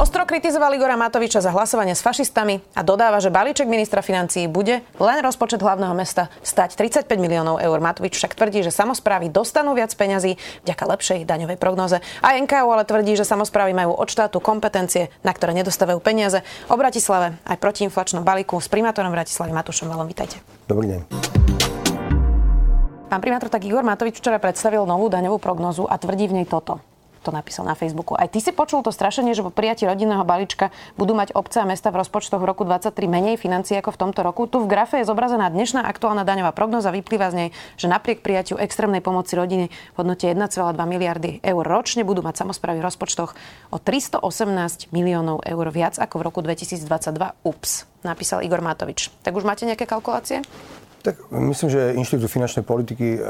Ostro kritizoval Igora Matoviča za hlasovanie s fašistami a dodáva, že balíček ministra financií bude len rozpočet hlavného mesta stať 35 miliónov eur. Matovič však tvrdí, že samozprávy dostanú viac peňazí vďaka lepšej daňovej prognoze. A NKU ale tvrdí, že samozprávy majú od štátu kompetencie, na ktoré nedostávajú peniaze. O Bratislave aj protiinflačnom balíku s primátorom Bratislavy Matúšom Valom. Vítajte. Dobrý deň. Pán primátor, tak Igor Matovič včera predstavil novú daňovú prognozu a tvrdí v nej toto to napísal na Facebooku. Aj ty si počul to strašenie, že po prijatí rodinného balíčka budú mať obce a mesta v rozpočtoch v roku 2023 menej financií ako v tomto roku. Tu v grafe je zobrazená dnešná aktuálna daňová prognoza. Vyplýva z nej, že napriek prijatiu extrémnej pomoci rodiny v hodnote 1,2 miliardy eur ročne budú mať samozprávy v rozpočtoch o 318 miliónov eur viac ako v roku 2022. Ups, napísal Igor Matovič. Tak už máte nejaké kalkulácie? Tak myslím, že Inštitút finančnej politiky, e,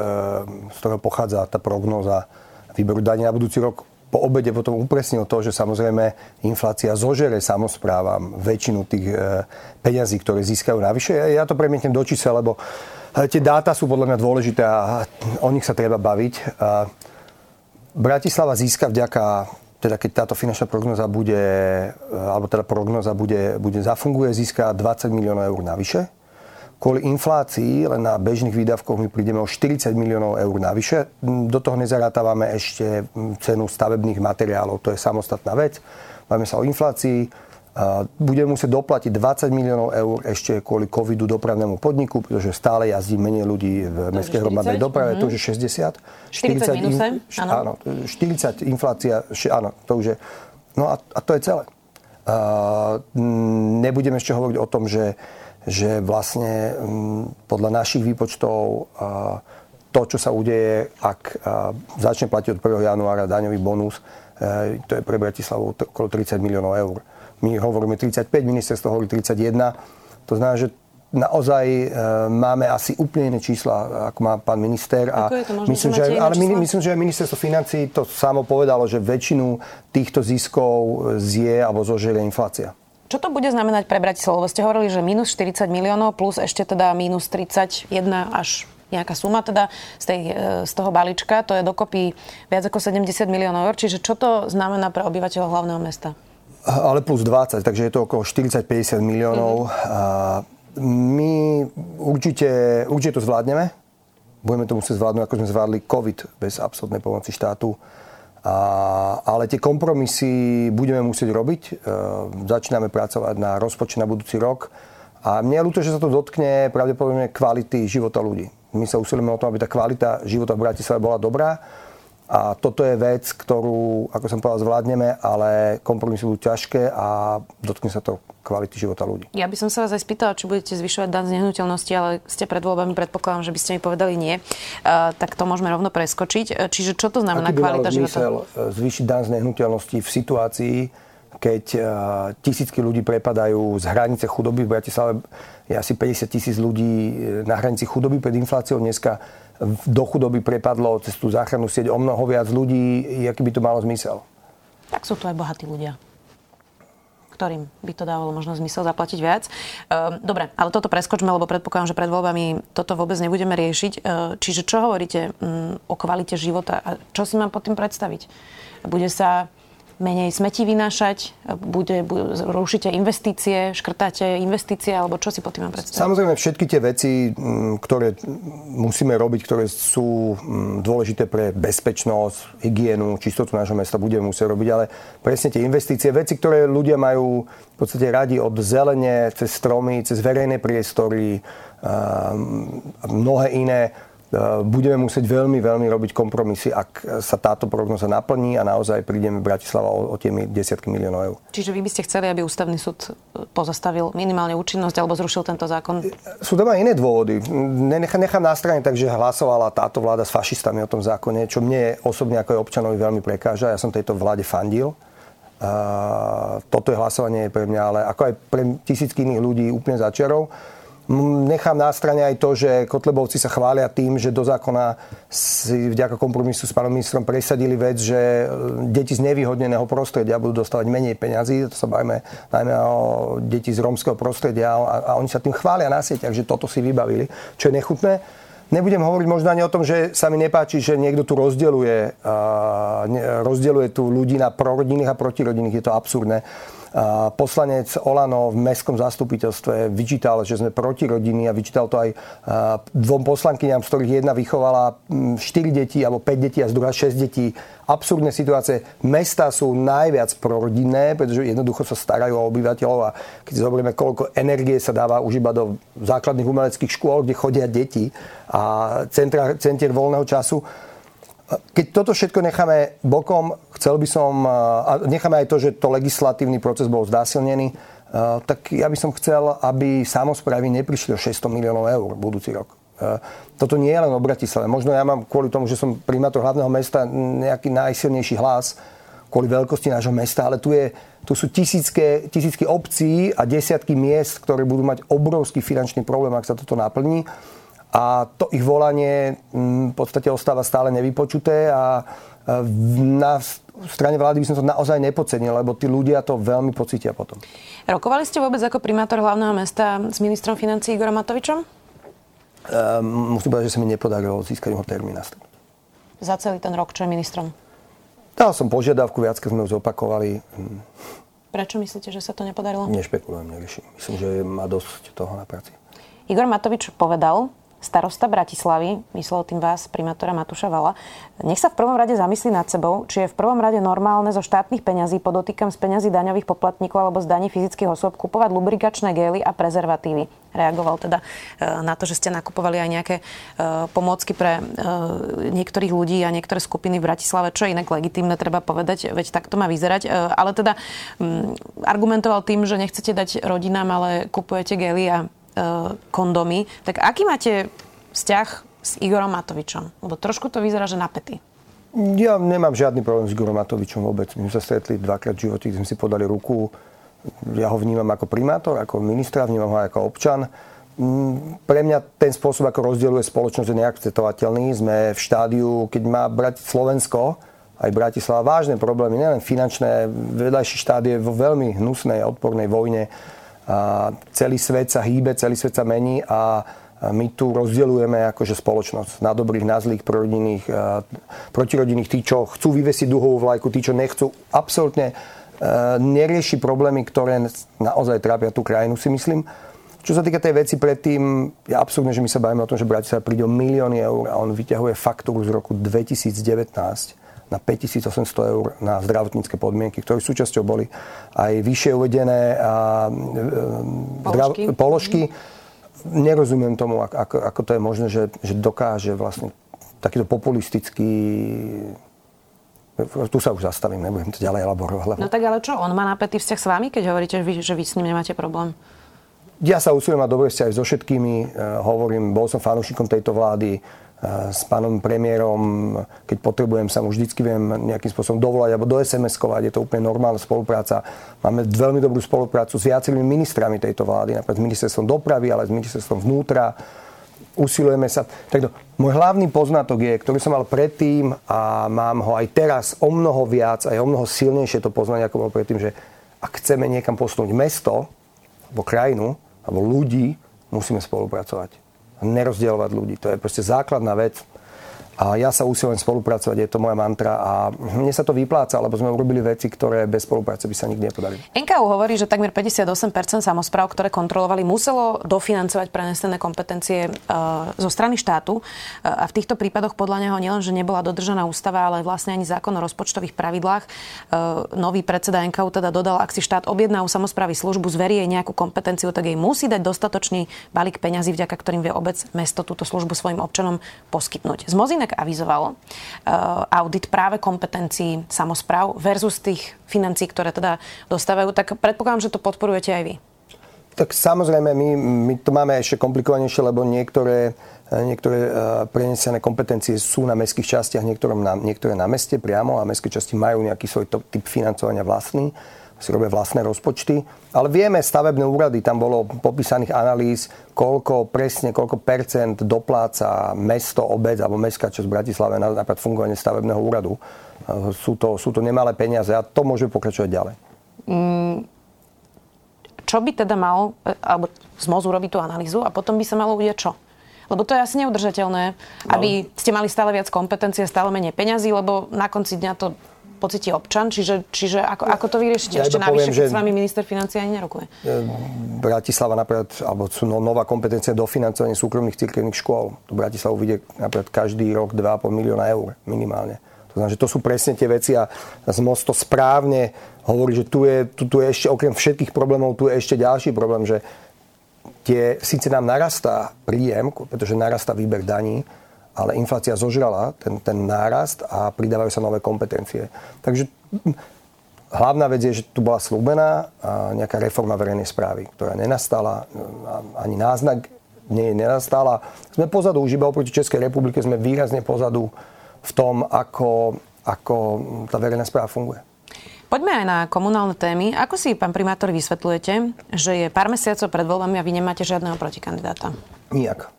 z ktorého pochádza tá prognóza, výberu daní na budúci rok po obede potom upresnil to, že samozrejme inflácia zožere samozprávam väčšinu tých e, peňazí, ktoré získajú navyše. Ja to premietnem do čísel, lebo e, tie dáta sú podľa mňa dôležité a o nich sa treba baviť. Bratislava získa vďaka teda keď táto finančná prognoza bude, e, alebo teda prognoza bude, bude zafunguje, získa 20 miliónov eur navyše kvôli inflácii len na bežných výdavkoch my prídeme o 40 miliónov eur navyše. Do toho nezarátavame ešte cenu stavebných materiálov, to je samostatná vec. Máme sa o inflácii, budeme musieť doplatiť 20 miliónov eur ešte kvôli covidu dopravnému podniku, pretože stále jazdí menej ľudí v mestskej hromadnej doprave, mm-hmm. to už je 60. 40, 40 minuse, áno. áno. 40 inflácia, áno, to už je. No a, a to je celé. Uh, nebudeme ešte hovoriť o tom, že že vlastne mm, podľa našich výpočtov to, čo sa udeje, ak začne platiť od 1. januára daňový bonus, e, to je pre Bratislavu okolo 30 miliónov eur. My hovoríme 35, ministerstvo hovorí 31. To znamená, že naozaj e, máme asi úplne iné čísla, ako má pán minister. A to možno, myslím, že, ale my, myslím, že aj ministerstvo financí to samo povedalo, že väčšinu týchto ziskov zje alebo zožerie inflácia. Čo to bude znamenať pre Bratislavu? Ste hovorili, že minus 40 miliónov plus ešte teda minus 31 až nejaká suma teda z, tej, e, z toho balíčka. To je dokopy viac ako 70 miliónov eur. Čiže čo to znamená pre obyvateľov hlavného mesta? Ale plus 20, takže je to okolo 40-50 miliónov. Mm-hmm. My určite, určite to zvládneme. Budeme to musieť zvládnuť, ako sme zvládli COVID bez absolútnej pomoci štátu a, ale tie kompromisy budeme musieť robiť. E, začíname pracovať na rozpočet na budúci rok. A mne je ľúto, že sa to dotkne pravdepodobne kvality života ľudí. My sa usilujeme o tom, aby tá kvalita života v Bratislave bola dobrá. A toto je vec, ktorú, ako som povedal, zvládneme, ale kompromisy budú ťažké a dotkne sa to kvality života ľudí. Ja by som sa vás aj spýtala, či budete zvyšovať dan z nehnuteľnosti, ale ste pred voľbami, predpokladám, že by ste mi povedali nie. Uh, tak to môžeme rovno preskočiť. E, čiže čo to znamená Aký kvalita života? E, zvýšiť dan z nehnuteľnosti v situácii, keď uh, tisícky ľudí prepadajú z hranice chudoby. V Bratislave je asi 50 tisíc ľudí na hranici chudoby pred infláciou. Dneska do chudoby prepadlo cez tú záchrannú sieť o mnoho viac ľudí, aký by to malo zmysel. Tak sú tu aj bohatí ľudia ktorým by to dávalo možno zmysel zaplatiť viac. Ehm, dobre, ale toto preskočme, lebo predpokladám, že pred voľbami toto vôbec nebudeme riešiť. Ehm, čiže čo hovoríte mm, o kvalite života a čo si mám pod tým predstaviť? Bude sa menej smetí vynášať, bude, bude, rušíte investície, škrtáte investície, alebo čo si pod tým mám predstaviť? Samozrejme, všetky tie veci, ktoré musíme robiť, ktoré sú dôležité pre bezpečnosť, hygienu, čistotu nášho mesta, budeme musieť robiť, ale presne tie investície, veci, ktoré ľudia majú v podstate radi od zelene, cez stromy, cez verejné priestory, mnohé iné, budeme musieť veľmi, veľmi robiť kompromisy, ak sa táto prognoza naplní a naozaj prídeme Bratislava o, o tie desiatky miliónov eur. Čiže vy by ste chceli, aby ústavný súd eh, pozastavil minimálne účinnosť alebo zrušil tento zákon? Eh, sú tam aj iné dôvody. Nechám, nechám na strane tak, že hlasovala táto vláda s fašistami o tom zákone, čo mne osobne ako aj občanovi veľmi prekáža. Ja som tejto vláde fandil. Uh, toto je hlasovanie pre mňa, ale ako aj pre tisícky iných ľudí úplne začiarov. Nechám na strane aj to, že Kotlebovci sa chvália tým, že do zákona si vďaka kompromisu s pánom ministrom presadili vec, že e, deti z nevyhodneného prostredia budú dostávať menej peňazí. To sa bavíme najmä o deti z rómskeho prostredia a, a oni sa tým chvália na sieťach, že toto si vybavili, čo je nechutné. Nebudem hovoriť možno ani o tom, že sa mi nepáči, že niekto tu rozdeluje, uh, rozdeluje tu ľudí na prorodinných a protirodinných. Je to absurdné poslanec Olano v mestskom zastupiteľstve vyčítal, že sme proti rodiny a vyčítal to aj dvom poslankyňam, z ktorých jedna vychovala 4 deti alebo 5 detí a z druhá 6 detí. Absurdné situácie. Mesta sú najviac prorodinné, pretože jednoducho sa starajú o obyvateľov a keď si zoberieme, koľko energie sa dáva už iba do základných umeleckých škôl, kde chodia deti a centra, centier voľného času, keď toto všetko necháme bokom, chcel by som, a necháme aj to, že to legislatívny proces bol zdásilnený, tak ja by som chcel, aby samozprávy neprišli o 600 miliónov eur budúci rok. Toto nie je len o Bratislave. Možno ja mám kvôli tomu, že som primátor hlavného mesta nejaký najsilnejší hlas kvôli veľkosti nášho mesta, ale tu, je, tu sú tisícky, tisícky obcí a desiatky miest, ktoré budú mať obrovský finančný problém, ak sa toto naplní a to ich volanie mm, v podstate ostáva stále nevypočuté a na strane vlády by som to naozaj nepocenil, lebo tí ľudia to veľmi pocítia potom. Rokovali ste vôbec ako primátor hlavného mesta s ministrom financí Igorom Matovičom? Um, musím povedať, že sa mi nepodarilo získať ho termín na Za celý ten rok, čo je ministrom? Dal som požiadavku, viac sme už zopakovali. Prečo myslíte, že sa to nepodarilo? Nešpekulujem, neriešim. Myslím, že má dosť toho na práci. Igor Matovič povedal, starosta Bratislavy, myslel tým vás, primátora Matúša Vala, nech sa v prvom rade zamyslí nad sebou, či je v prvom rade normálne zo štátnych peňazí, podotýkam z peňazí daňových poplatníkov alebo z daní fyzických osôb, kupovať lubrikačné gély a prezervatívy. Reagoval teda e, na to, že ste nakupovali aj nejaké e, pomôcky pre e, niektorých ľudí a niektoré skupiny v Bratislave, čo je inak legitimné, treba povedať, veď tak to má vyzerať. Ale teda argumentoval tým, že nechcete dať rodinám, ale kupujete gély a kondomy. Tak aký máte vzťah s Igorom Matovičom? Lebo trošku to vyzerá, že napätý. Ja nemám žiadny problém s Igorom Matovičom vôbec. My sme sa stretli dvakrát v živote, sme si podali ruku. Ja ho vnímam ako primátor, ako ministra, vnímam ho ako občan. Mm, pre mňa ten spôsob, ako rozdieluje spoločnosť, je neakceptovateľný. Sme v štádiu, keď má brať Slovensko, aj Bratislava vážne problémy, nielen finančné. Vedľajší štát je vo veľmi hnusnej a odpornej vojne a celý svet sa hýbe, celý svet sa mení a my tu rozdeľujeme akože spoločnosť na dobrých, na zlých, prorodinných, protirodinných, tí, čo chcú vyvesiť duhovú vlajku, tí, čo nechcú. Absolútne nerieši problémy, ktoré naozaj trápia tú krajinu, si myslím. Čo sa týka tej veci predtým, je absurdné, že my sa bavíme o tom, že Bratislava príde o milióny eur a on vyťahuje faktúru z roku 2019 na 5800 eur na zdravotnícke podmienky, ktoré súčasťou boli aj vyššie uvedené a, e, položky. Zdrav, položky. Nerozumiem tomu, ako, ako to je možné, že, že dokáže vlastne takýto populistický tu sa už zastavím, nebudem to ďalej elaborovať. Lebo... No tak ale čo, on má napätý vzťah s vami, keď hovoríte, že vy, že vy s ním nemáte problém? Ja sa usilujem mať dobré vzťahy so všetkými. Uh, hovorím, bol som fanúšikom tejto vlády s pánom premiérom, keď potrebujem sa mu vždycky viem nejakým spôsobom dovolať alebo do SMS-kovať, je to úplne normálna spolupráca. Máme veľmi dobrú spoluprácu s viacerými ministrami tejto vlády, napríklad s ministerstvom dopravy, ale s ministerstvom vnútra. Usilujeme sa. Takže môj hlavný poznatok je, ktorý som mal predtým a mám ho aj teraz o mnoho viac, aj o mnoho silnejšie to poznanie, ako bol predtým, že ak chceme niekam posunúť mesto, alebo krajinu, alebo ľudí, musíme spolupracovať nerozdielovať ľudí. To je proste základná vec. A ja sa usilujem spolupracovať, je to moja mantra a mne sa to vypláca, lebo sme urobili veci, ktoré bez spolupráce by sa nikdy nepodarili. NKU hovorí, že takmer 58% samozpráv, ktoré kontrolovali, muselo dofinancovať prenesené kompetencie uh, zo strany štátu. Uh, a v týchto prípadoch podľa neho nielen, že nebola dodržaná ústava, ale vlastne ani zákon o rozpočtových pravidlách. Uh, nový predseda NKU teda dodal, ak si štát objedná u samozprávy službu, zverí jej nejakú kompetenciu, tak jej musí dať dostatočný balík peňazí, vďaka ktorým vie obec, mesto túto službu svojim občanom poskytnúť. Z Mozinek tak avizoval, uh, audit práve kompetencií samozpráv versus tých financí, ktoré teda dostávajú, tak predpokladám, že to podporujete aj vy. Tak samozrejme, my, my to máme ešte komplikovanejšie, lebo niektoré, niektoré uh, prenesené kompetencie sú na mestských častiach, niektoré na, niektoré na meste priamo a mestské časti majú nejaký svoj typ financovania vlastný. Si robia vlastné rozpočty. Ale vieme, stavebné úrady, tam bolo popísaných analýz, koľko presne, koľko percent dopláca mesto, obec alebo mestská časť Bratislave na napríklad fungovanie stavebného úradu. Sú to, sú to nemalé peniaze a to môže pokračovať ďalej. Mm, čo by teda mal, e, alebo z MOZu urobiť tú analýzu a potom by sa malo udiať čo? Lebo to je asi neudržateľné, aby no. ste mali stále viac kompetencie, stále menej peňazí, lebo na konci dňa to pocíti občan, čiže, čiže ako, ako to vyriešite? Ja Ešte navyše, keď s vami minister financií ani nerokuje. Bratislava napríklad, alebo sú no, nová kompetencia do financovania súkromných cirkevných škôl. Tu Bratislavu vidie napríklad každý rok 2,5 milióna eur minimálne. To znamená, že to sú presne tie veci a most to správne hovorí, že tu je, tu, tu je ešte, okrem všetkých problémov, tu je ešte ďalší problém, že tie, síce nám narastá príjem, pretože narastá výber daní, ale inflácia zožrala ten, ten nárast a pridávajú sa nové kompetencie. Takže hlavná vec je, že tu bola slúbená nejaká reforma verejnej správy, ktorá nenastala, ani náznak nie nenastala. Sme pozadu, už iba oproti Českej republike sme výrazne pozadu v tom, ako, ako tá verejná správa funguje. Poďme aj na komunálne témy. Ako si, pán primátor, vysvetľujete, že je pár mesiacov pred voľbami a vy nemáte žiadneho protikandidáta? Nijak.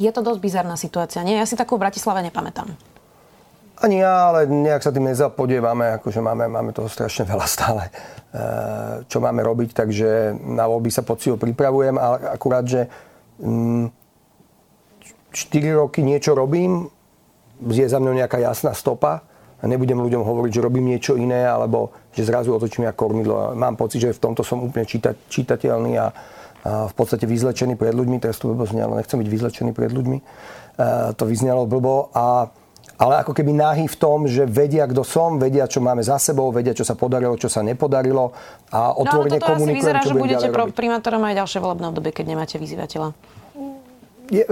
Je to dosť bizarná situácia, nie? Ja si takú v Bratislave nepamätám. Ani ja, ale nejak sa tým nezapodievame, akože máme, máme toho strašne veľa stále, e, čo máme robiť, takže na voľby sa poctivo pripravujem, ale akurát, že 4 mm, roky niečo robím, je za mňou nejaká jasná stopa a nebudem ľuďom hovoriť, že robím niečo iné, alebo že zrazu otočím ja kormidlo. Mám pocit, že v tomto som úplne číta, čitateľný a, v podstate vyzlečený pred ľuďmi, teraz to blbo znelo, nechcem byť vyzlečený pred ľuďmi, to vyznelo blbo, a, ale ako keby náhy v tom, že vedia, kto som, vedia, čo máme za sebou, vedia, čo sa podarilo, čo sa nepodarilo a otvorene no, komunikujem, vyzerá, čo že budete pro primátorom aj ďalšie volebné obdobie, keď nemáte vyzývateľa. Je,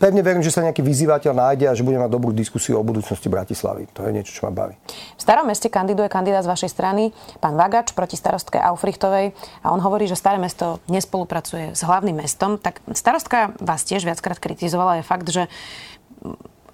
pevne verím, že sa nejaký vyzývateľ nájde a že budeme mať dobrú diskusiu o budúcnosti Bratislavy. To je niečo, čo ma baví. V starom meste kandiduje kandidát z vašej strany, pán Vagač, proti starostke Aufrichtovej a on hovorí, že staré mesto nespolupracuje s hlavným mestom. Tak starostka vás tiež viackrát kritizovala. Je fakt, že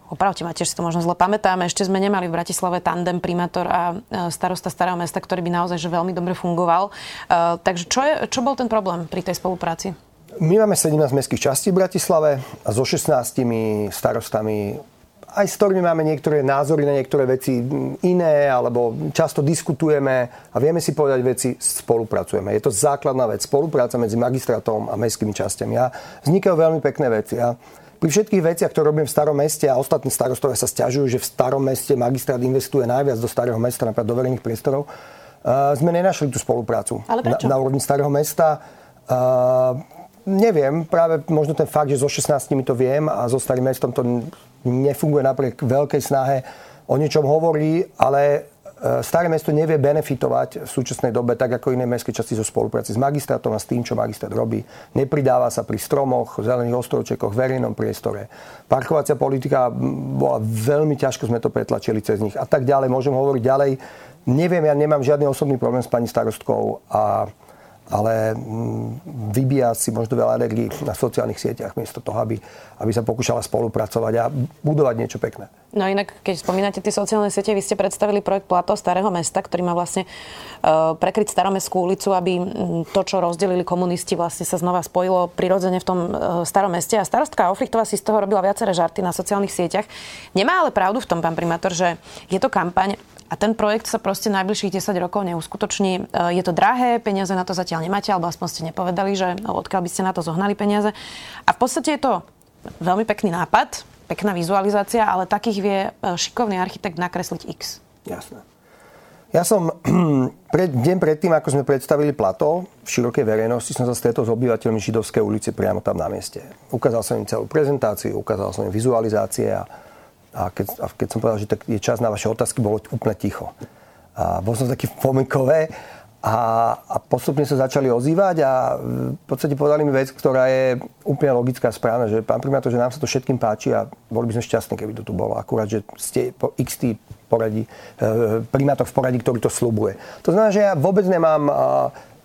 Opravte ma, tiež si to možno zle pamätáme. Ešte sme nemali v Bratislave tandem primátor a starosta starého mesta, ktorý by naozaj že veľmi dobre fungoval. Uh, takže čo, je, čo bol ten problém pri tej spolupráci? My máme 17 mestských častí v Bratislave a so 16 starostami aj s ktorými máme niektoré názory na niektoré veci iné, alebo často diskutujeme a vieme si povedať veci, spolupracujeme. Je to základná vec, spolupráca medzi magistrátom a mestskými častiami. A vznikajú veľmi pekné veci. A pri všetkých veciach, ktoré robím v starom meste a ostatní starostovia sa stiažujú, že v starom meste magistrát investuje najviac do starého mesta, napríklad do verejných priestorov, uh, sme nenašli tú spoluprácu Ale na, na úrovni starého mesta. Uh, Neviem, práve možno ten fakt, že so 16 to viem a so starým mestom to nefunguje napriek veľkej snahe o niečom hovorí, ale e, staré mesto nevie benefitovať v súčasnej dobe tak ako iné mestské časti zo spolupráci s magistrátom a s tým, čo magistrát robí. Nepridáva sa pri stromoch, zelených ostrovčekoch, verejnom priestore. Parkovacia politika bola veľmi ťažko, sme to pretlačili cez nich a tak ďalej. Môžem hovoriť ďalej. Neviem, ja nemám žiadny osobný problém s pani starostkou a ale mm, vybíja si možno veľa energii na sociálnych sieťach miesto toho, aby, aby sa pokúšala spolupracovať a budovať niečo pekné. No inak, keď spomínate tie sociálne siete, vy ste predstavili projekt Plato Starého mesta, ktorý má vlastne uh, prekryť staromestskú ulicu, aby to, čo rozdelili komunisti, vlastne sa znova spojilo prirodzene v tom uh, starom meste. A starostka Ofrichtová si z toho robila viaceré žarty na sociálnych sieťach. Nemá ale pravdu v tom, pán primátor, že je to kampaň a ten projekt sa proste najbližších 10 rokov neuskutoční. E, je to drahé, peniaze na to zatiaľ nemáte, alebo aspoň ste nepovedali, že odkiaľ by ste na to zohnali peniaze. A v podstate je to veľmi pekný nápad, pekná vizualizácia, ale takých vie e, šikovný architekt nakresliť X. Jasné. Ja som pred, deň predtým, ako sme predstavili plato v širokej verejnosti, som sa stretol s obyvateľmi Židovskej ulice priamo tam na mieste. Ukázal som im celú prezentáciu, ukázal som im vizualizácie a a keď, a keď som povedal, že tak je čas na vaše otázky, bolo úplne ticho. A bol som taký pomykové a, a postupne sa začali ozývať a v podstate povedali mi vec, ktorá je úplne logická a správna, že pán primátor, že nám sa to všetkým páči a boli by sme šťastní, keby to tu bolo. Akurát, že ste po x poradí, e, primátor v poradí, ktorý to slubuje. To znamená, že ja vôbec nemám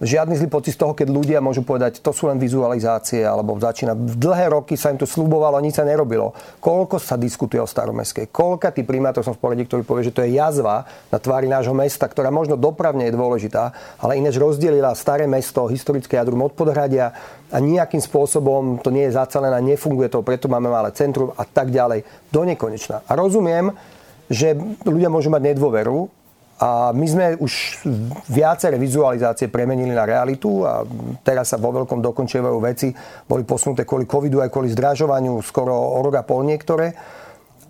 žiadny zlý pocit z toho, keď ľudia môžu povedať, to sú len vizualizácie, alebo začína. V dlhé roky sa im to slubovalo nič sa nerobilo. Koľko sa diskutuje o staromestskej? Koľka tí primátor som v poradí, ktorý povie, že to je jazva na tvári nášho mesta, ktorá možno dopravne je dôležitá, ale inéž rozdelila staré mesto, historické jadrum od podhradia a nejakým spôsobom to nie je zacelené, nefunguje to, preto máme malé centrum a tak ďalej. Do nekonečna. A rozumiem, že ľudia môžu mať nedôveru, a my sme už viaceré vizualizácie premenili na realitu a teraz sa vo veľkom dokončujú veci. Boli posunuté kvôli covidu aj kvôli zdražovaniu skoro o rok a pol niektoré.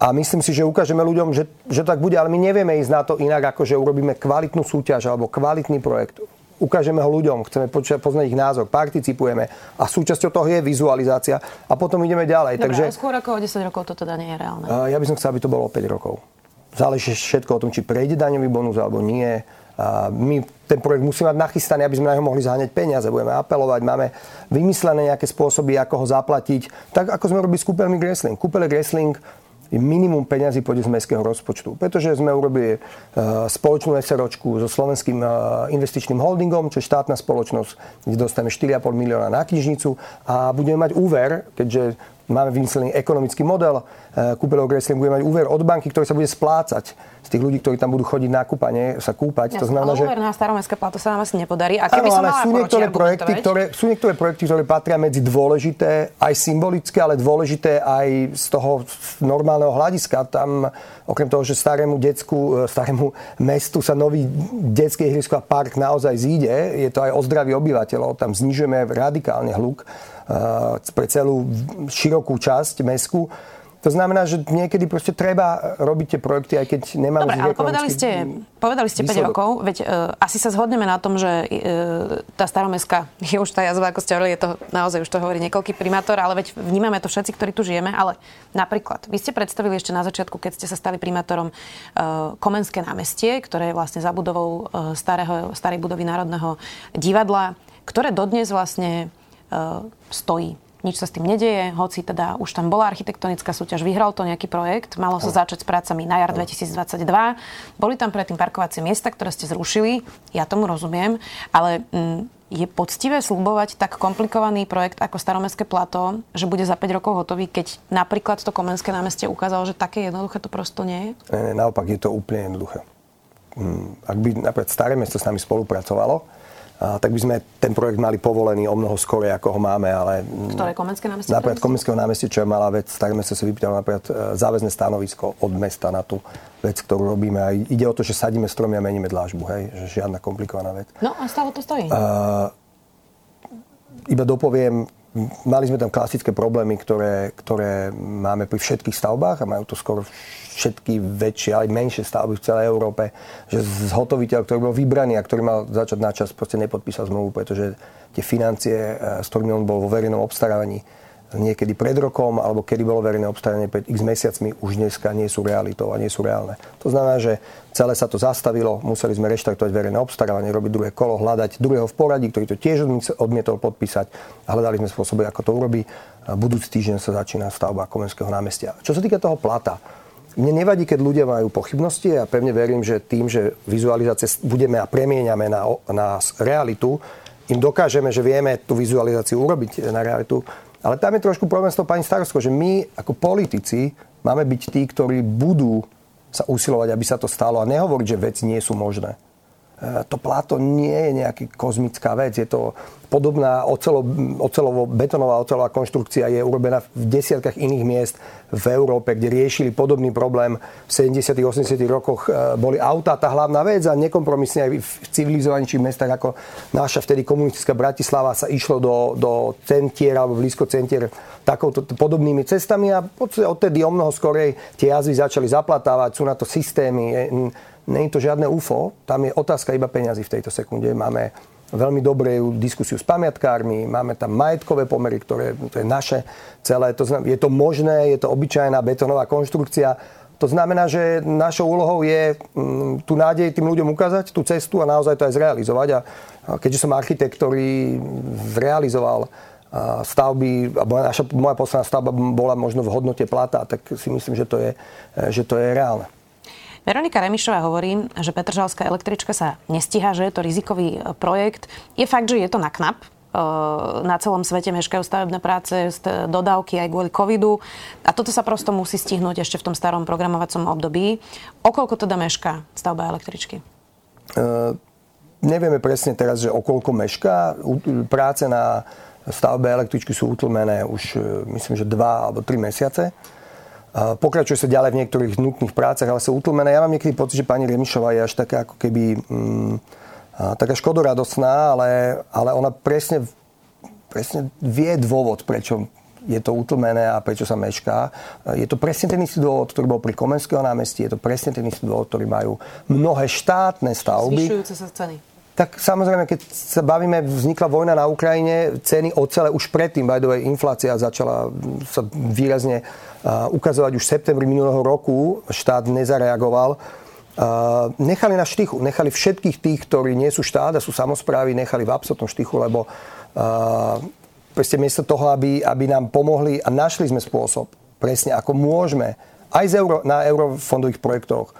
A myslím si, že ukážeme ľuďom, že, že tak bude, ale my nevieme ísť na to inak, ako že urobíme kvalitnú súťaž alebo kvalitný projekt. Ukážeme ho ľuďom, chceme poznať ich názor, participujeme a súčasťou toho je vizualizácia a potom ideme ďalej. Dobre, Takže, skôr ako o 10 rokov to teda nie je reálne. Ja by som chcel, aby to bolo o 5 rokov. Záleží všetko o tom, či prejde daňový bonus alebo nie. A my ten projekt musíme mať nachystaný, aby sme na neho mohli zaháňať peniaze. Budeme apelovať, máme vymyslené nejaké spôsoby, ako ho zaplatiť. Tak ako sme robili s kúpeľmi Gressling. Kúpeľe Gressling minimum peňazí pôjde z mestského rozpočtu. Pretože sme urobili uh, spoločnú SROčku so slovenským uh, investičným holdingom, čo je štátna spoločnosť, kde dostaneme 4,5 milióna na knižnicu a budeme mať úver, keďže máme vymyslený ekonomický model, e, kúpeľov Gressling bude mať úver od banky, ktorý sa bude splácať z tých ľudí, ktorí tam budú chodiť na kúpanie, sa kúpať. Ja, to znamená, že... na staromestské plato sa nám asi nepodarí. A keby som ale sú niektoré, projekty, ktoré, sú niektoré projekty, ktoré patria medzi dôležité, aj symbolické, ale dôležité aj z toho normálneho hľadiska. Tam, okrem toho, že starému decku, e, starému mestu sa nový detský ihrisko a park naozaj zíde, je to aj o zdraví obyvateľov. Tam znižujeme radikálne hluk pre celú širokú časť mesku. To znamená, že niekedy proste treba robiť tie projekty, aj keď nemáme Dobre, ale povedali ste, povedali ste 5 rokov, veď uh, asi sa zhodneme na tom, že uh, tá staromestka je už tá jazva, ako ste hovorili, je to naozaj už to hovorí niekoľký primátor, ale veď vnímame to všetci, ktorí tu žijeme, ale napríklad, vy ste predstavili ešte na začiatku, keď ste sa stali primátorom uh, Komenské námestie, ktoré je vlastne za budovou uh, starého, starej budovy Národného divadla, ktoré dodnes vlastne stojí. Nič sa s tým nedeje, hoci teda už tam bola architektonická súťaž, vyhral to nejaký projekt, malo sa začať s prácami na jar 2022. Boli tam predtým parkovacie miesta, ktoré ste zrušili, ja tomu rozumiem, ale mm, je poctivé slubovať tak komplikovaný projekt ako Staromestské plato, že bude za 5 rokov hotový, keď napríklad to Komenské námestie ukázalo, že také jednoduché to prosto nie je? Ne, naopak je to úplne jednoduché. Mm, ak by napríklad Staré mesto s nami spolupracovalo, tak by sme ten projekt mali povolený o mnoho skôr, ako ho máme. Ale, Ktoré Komenské námestie? Napríklad Komenského námestie, čo je malá vec, tak sme sa si vypýtali napríklad e, záväzné stanovisko od mesta na tú vec, ktorú robíme. A ide o to, že sadíme stromy a meníme dlážbu, hej? že žiadna komplikovaná vec. No a stále to stojí. Uh, iba dopoviem, mali sme tam klasické problémy, ktoré, ktoré máme pri všetkých stavbách a majú to skoro všetky väčšie, aj menšie stavby v celej Európe, že zhotoviteľ, ktorý bol vybraný a ktorý mal začať na čas, proste nepodpísal zmluvu, pretože tie financie, eh, s ktorými on bol vo verejnom obstarávaní, niekedy pred rokom, alebo kedy bolo verejné obstaranie pred x mesiacmi, už dneska nie sú realitou a nie sú reálne. To znamená, že celé sa to zastavilo, museli sme reštartovať verejné obstarávanie, robiť druhé kolo, hľadať druhého v poradí, ktorý to tiež odmietol podpísať a hľadali sme spôsoby, ako to urobí. Budúci týždeň sa začína stavba Komenského námestia. Čo sa týka toho plata, mne nevadí, keď ľudia majú pochybnosti a ja pevne verím, že tým, že vizualizácie budeme a premieňame na, na realitu, im dokážeme, že vieme tú vizualizáciu urobiť na realitu. Ale tam je trošku problém s tou pani Starovskou, že my ako politici máme byť tí, ktorí budú sa usilovať, aby sa to stalo a nehovoriť, že veci nie sú možné. E, to pláto nie je nejaká kozmická vec. Je to podobná ocelo, ocelovo-betonová ocelová konštrukcia je urobená v desiatkách iných miest v Európe, kde riešili podobný problém v 70. 80. rokoch. E, boli autá tá hlavná vec a nekompromisne aj v civilizovanejších mestách ako naša vtedy komunistická Bratislava sa išlo do, do centier alebo blízko centier takouto podobnými cestami a odtedy o mnoho skorej tie jazvy začali zaplatávať, sú na to systémy. Je to žiadne UFO, tam je otázka iba peňazí v tejto sekunde. Máme veľmi dobrú diskusiu s pamiatkármi, máme tam majetkové pomery, ktoré to je naše celé. To znamená, je to možné, je to obyčajná betónová konštrukcia. To znamená, že našou úlohou je mm, tú nádej tým ľuďom ukázať, tú cestu a naozaj to aj zrealizovať. A keďže som architekt, ktorý zrealizoval stavby, alebo naša, moja posledná stavba bola možno v hodnote plata, tak si myslím, že to je, že to je reálne. Veronika Remišová hovorí, že Petržalská električka sa nestíha, že je to rizikový e, projekt. Je fakt, že je to na knap, e, na celom svete meškajú stavebné práce, dodávky aj kvôli covidu. A toto sa prosto musí stihnúť ešte v tom starom programovacom období. Okoľko teda mešká stavba električky? Uh, nevieme presne teraz, že okoľko mešká. Práce na stavbe električky sú utlmené už myslím, že dva alebo tri mesiace. Pokračuje sa ďalej v niektorých nutných prácach, ale sú utlmené. Ja mám niekedy pocit, že pani Remišová je až taká ako keby mm, taká škodoradosná, ale, ale ona presne, presne vie dôvod, prečo je to utlmené a prečo sa mešká. Je to presne ten istý dôvod, ktorý bol pri Komenského námestí, je to presne ten istý dôvod, ktorý majú mnohé štátne stavby. Zvyšujúce sa ceny. Tak samozrejme, keď sa bavíme, vznikla vojna na Ukrajine, ceny ocele už predtým, by the way, inflácia začala sa výrazne ukazovať už v septembri minulého roku, štát nezareagoval. Nechali na štychu, nechali všetkých tých, ktorí nie sú štát a sú samozprávy, nechali v absolútnom štychu, lebo proste miesto toho, aby, aby nám pomohli a našli sme spôsob, presne ako môžeme aj z euro, na eurofondových projektoch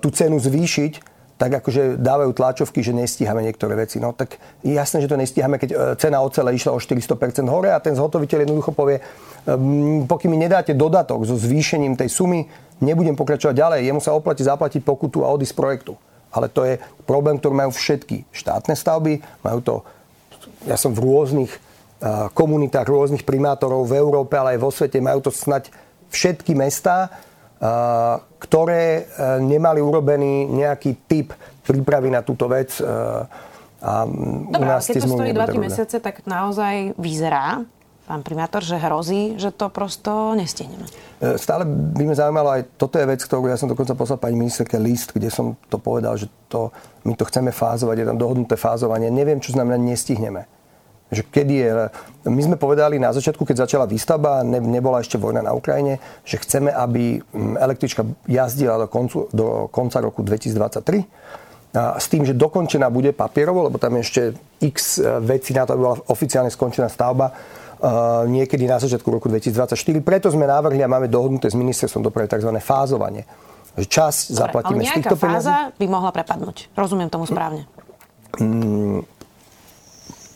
tú cenu zvýšiť, tak akože dávajú tlačovky, že nestíhame niektoré veci. No tak je jasné, že to nestíhame, keď e, cena ocele išla o 400% hore a ten zhotoviteľ jednoducho povie, ehm, pokým mi nedáte dodatok so zvýšením tej sumy, nebudem pokračovať ďalej. Jemu sa oplatí zaplatiť pokutu a odísť z projektu. Ale to je problém, ktorý majú všetky štátne stavby, majú to, ja som v rôznych e, komunitách, rôznych primátorov v Európe, ale aj vo svete, majú to snať všetky mestá, ktoré e, nemali urobený nejaký typ prípravy na túto vec. E, a Dobre, u nás keď to stojí 2 mesiace, tak naozaj vyzerá, pán primátor, že hrozí, že to prosto nestihneme. E, stále by ma zaujímalo aj, toto je vec, ktorú ja som dokonca poslal pani ministerke list, kde som to povedal, že to, my to chceme fázovať, je tam dohodnuté fázovanie. Neviem, čo znamená nestihneme že kedy je... My sme povedali na začiatku, keď začala výstavba, ne, nebola ešte vojna na Ukrajine, že chceme, aby mm, električka jazdila do, koncu, do konca roku 2023 a s tým, že dokončená bude papierovo, lebo tam je ešte x e, veci na to, aby bola oficiálne skončená stavba uh, niekedy na začiatku roku 2024. Preto sme navrhli a máme dohodnuté s ministerstvom dopravy tzv. fázovanie. Že čas Dobre, zaplatíme ale z týchto fáza by mohla prepadnúť. Rozumiem tomu správne. Mm,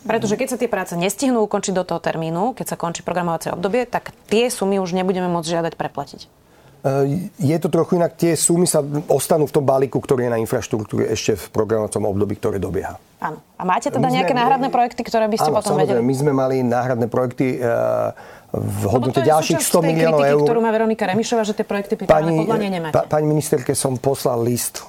pretože keď sa tie práce nestihnú ukončiť do toho termínu, keď sa končí programovacie obdobie, tak tie sumy už nebudeme môcť žiadať preplatiť. E, je to trochu inak, tie sumy sa ostanú v tom balíku, ktorý je na infraštruktúre ešte v programovacom období, ktoré dobieha. Áno. A máte teda nejaké náhradné projekty, ktoré by ste áno, potom vedeli? my sme mali náhradné projekty e, v hodnote ďalších 100 miliónov eur. ktorú má Veronika Remišová, že tie projekty pripravené podľa nej nemáte. Pa, pani ministerke som poslal list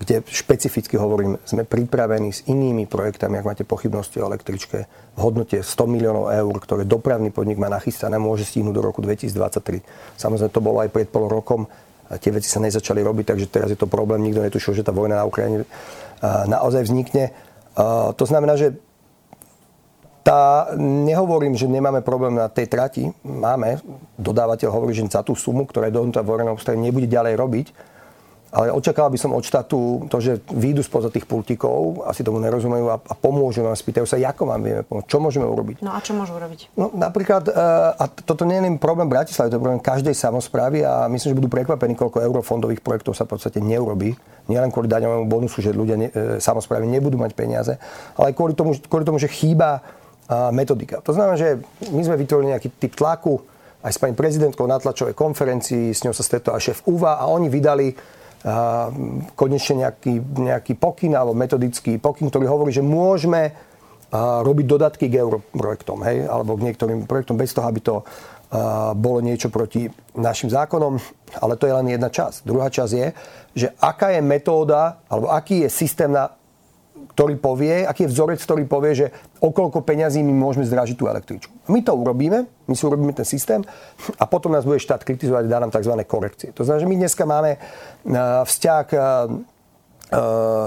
kde špecificky hovorím, sme pripravení s inými projektami, ak máte pochybnosti o električke, v hodnote 100 miliónov eur, ktoré dopravný podnik má nachystané, môže stihnúť do roku 2023. Samozrejme, to bolo aj pred pol rokom, tie veci sa nezačali robiť, takže teraz je to problém, nikto netušil, že tá vojna na Ukrajine naozaj vznikne. To znamená, že tá, nehovorím, že nemáme problém na tej trati. Máme. Dodávateľ hovorí, že za tú sumu, ktorá je dohodnutá v nebude ďalej robiť ale očakával by som od štátu to, že výjdu spoza tých pultikov, asi tomu nerozumejú a, a pomôžu nám, spýtajú sa, ako vám vieme pomôcť, čo môžeme urobiť. No a čo môžu urobiť? No napríklad, e, a toto nie je len problém Bratislavy, to je problém každej samozprávy a myslím, že budú prekvapení, koľko eurofondových projektov sa v podstate neurobí. Nielen kvôli daňovému bonusu, že ľudia ne, e, samozprávy nebudú mať peniaze, ale aj kvôli tomu, kvôli tomu že chýba metodika. To znamená, že my sme vytvorili nejaký typ tlaku, aj s pani prezidentkou na tlačovej konferencii, s ňou sa stretol aj šéf UVA a oni vydali konečne nejaký, nejaký pokyn alebo metodický pokyn, ktorý hovorí, že môžeme robiť dodatky k europrojektom, hej, alebo k niektorým projektom bez toho, aby to bolo niečo proti našim zákonom, ale to je len jedna časť. Druhá časť je, že aká je metóda, alebo aký je systém na ktorý povie, aký je vzorec, ktorý povie, že okolko peňazí my môžeme zdražiť tú električku. My to urobíme, my si urobíme ten systém a potom nás bude štát kritizovať dá nám tzv. korekcie. To znamená, že my dneska máme e, vzťah e, e,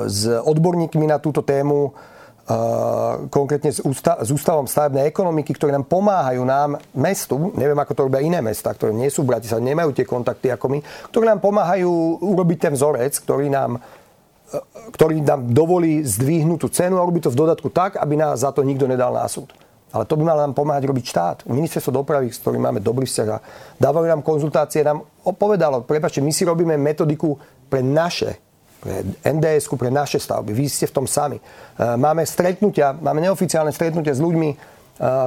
s odborníkmi na túto tému, konkrétne s, s Ústavom stavebnej ekonomiky, ktorí nám pomáhajú nám, mestu, neviem ako to robia iné mesta, ktoré nie sú v Bratislave, nemajú tie kontakty ako my, ktorí nám pomáhajú urobiť ten vzorec, ktorý nám ktorý nám dovolí zdvihnúť tú cenu a robiť to v dodatku tak, aby nás za to nikto nedal na súd. Ale to by mal nám pomáhať robiť štát. Ministerstvo dopravy, s ktorým máme dobrý vzťah a dávajú nám konzultácie, nám povedalo, prepáčte, my si robíme metodiku pre naše pre nds pre naše stavby. Vy ste v tom sami. E, máme stretnutia, máme neoficiálne stretnutia s ľuďmi, e,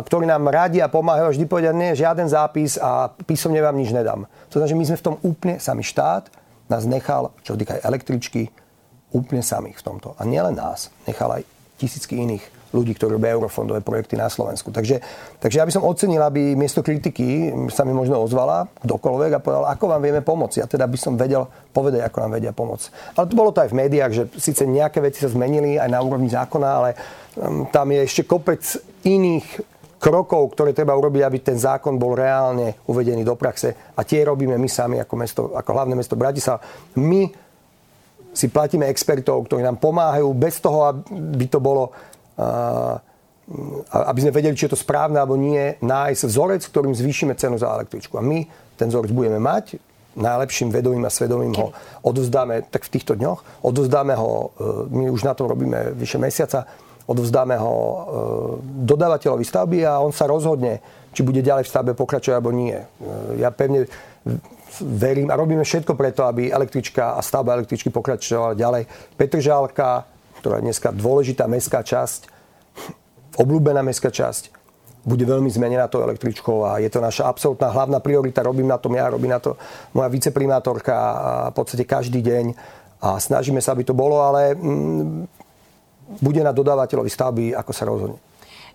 ktorí nám radia, pomáhajú, vždy povedia, nie, žiaden zápis a písomne vám nič nedám. To znamená, že my sme v tom úplne sami. Štát nás nechal, čo týka električky, úplne samých v tomto. A nielen nás, nechal aj tisícky iných ľudí, ktorí robia eurofondové projekty na Slovensku. Takže, takže ja by som ocenil, aby miesto kritiky sa mi možno ozvala kdokoľvek a povedal, ako vám vieme pomôcť. Ja teda by som vedel povedať, ako nám vedia pomôcť. Ale to bolo to aj v médiách, že síce nejaké veci sa zmenili aj na úrovni zákona, ale um, tam je ešte kopec iných krokov, ktoré treba urobiť, aby ten zákon bol reálne uvedený do praxe. A tie robíme my sami ako, mesto, ako hlavné mesto Bratislava. My si platíme expertov, ktorí nám pomáhajú bez toho, aby to bolo aby sme vedeli, či je to správne alebo nie, nájsť vzorec, ktorým zvýšime cenu za električku. A my ten vzorec budeme mať, najlepším vedomím a svedomím ho odovzdáme tak v týchto dňoch. Odovzdáme ho, e, my už na tom robíme vyše mesiaca, odovzdáme ho e, dodávateľovi stavby a on sa rozhodne, či bude ďalej v stavbe pokračovať alebo nie. Ja pevne verím a robíme všetko preto, aby električka a stavba električky pokračovala ďalej. Petržálka, ktorá je dneska dôležitá mestská časť, obľúbená mestská časť, bude veľmi zmenená tou električkou a je to naša absolútna hlavná priorita. Robím na tom ja, robí na to moja viceprimátorka v podstate každý deň a snažíme sa, aby to bolo, ale mm, bude na dodávateľovi stavby, ako sa rozhodne.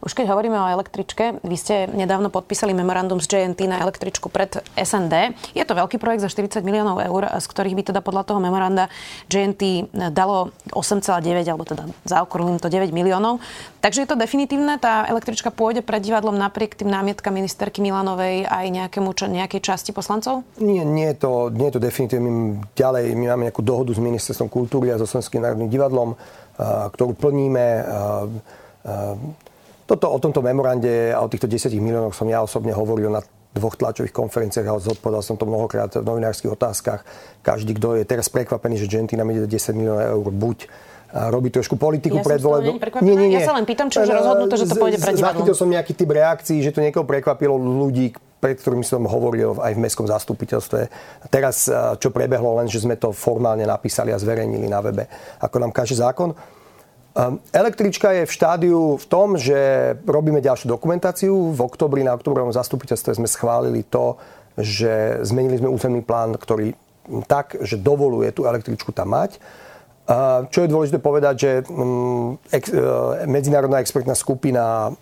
Už keď hovoríme o električke, vy ste nedávno podpísali memorandum z JNT na električku pred SND. Je to veľký projekt za 40 miliónov eur, z ktorých by teda podľa toho memoranda JNT dalo 8,9 alebo teda zaokrúhlim to 9 miliónov. Takže je to definitívne, tá električka pôjde pred divadlom napriek tým námietkam ministerky Milanovej aj nejakému, nejakej časti poslancov? Nie, nie je to, nie je to definitívne. My ďalej my máme nejakú dohodu s ministerstvom kultúry a so Slovenským národným divadlom, ktorú plníme. Toto, o tomto memorande a o týchto 10 miliónoch som ja osobne hovoril na dvoch tlačových konferenciách a zodpovedal som to mnohokrát v novinárskych otázkach. Každý, kto je teraz prekvapený, že Genty nám ide 10 miliónov eur, buď robí trošku politiku ja pred voľbou. Nie, nie, nie. Ja sa len pýtam, či už rozhodnuté, že to pôjde divadlom. Zachytil som nejaký typ reakcií, že to niekoho prekvapilo ľudí, pred ktorými som hovoril aj v mestskom zastupiteľstve. Teraz, čo prebehlo, len že sme to formálne napísali a zverejnili na webe, ako nám káže zákon. Ehm, električka je v štádiu v tom, že robíme ďalšiu dokumentáciu. V oktobri na oktobrovom zastupiteľstve sme schválili to, že zmenili sme územný plán, ktorý tak, že dovoluje tú električku tam mať. Ehm, čo je dôležité povedať, že mm, ex, e, medzinárodná expertná skupina,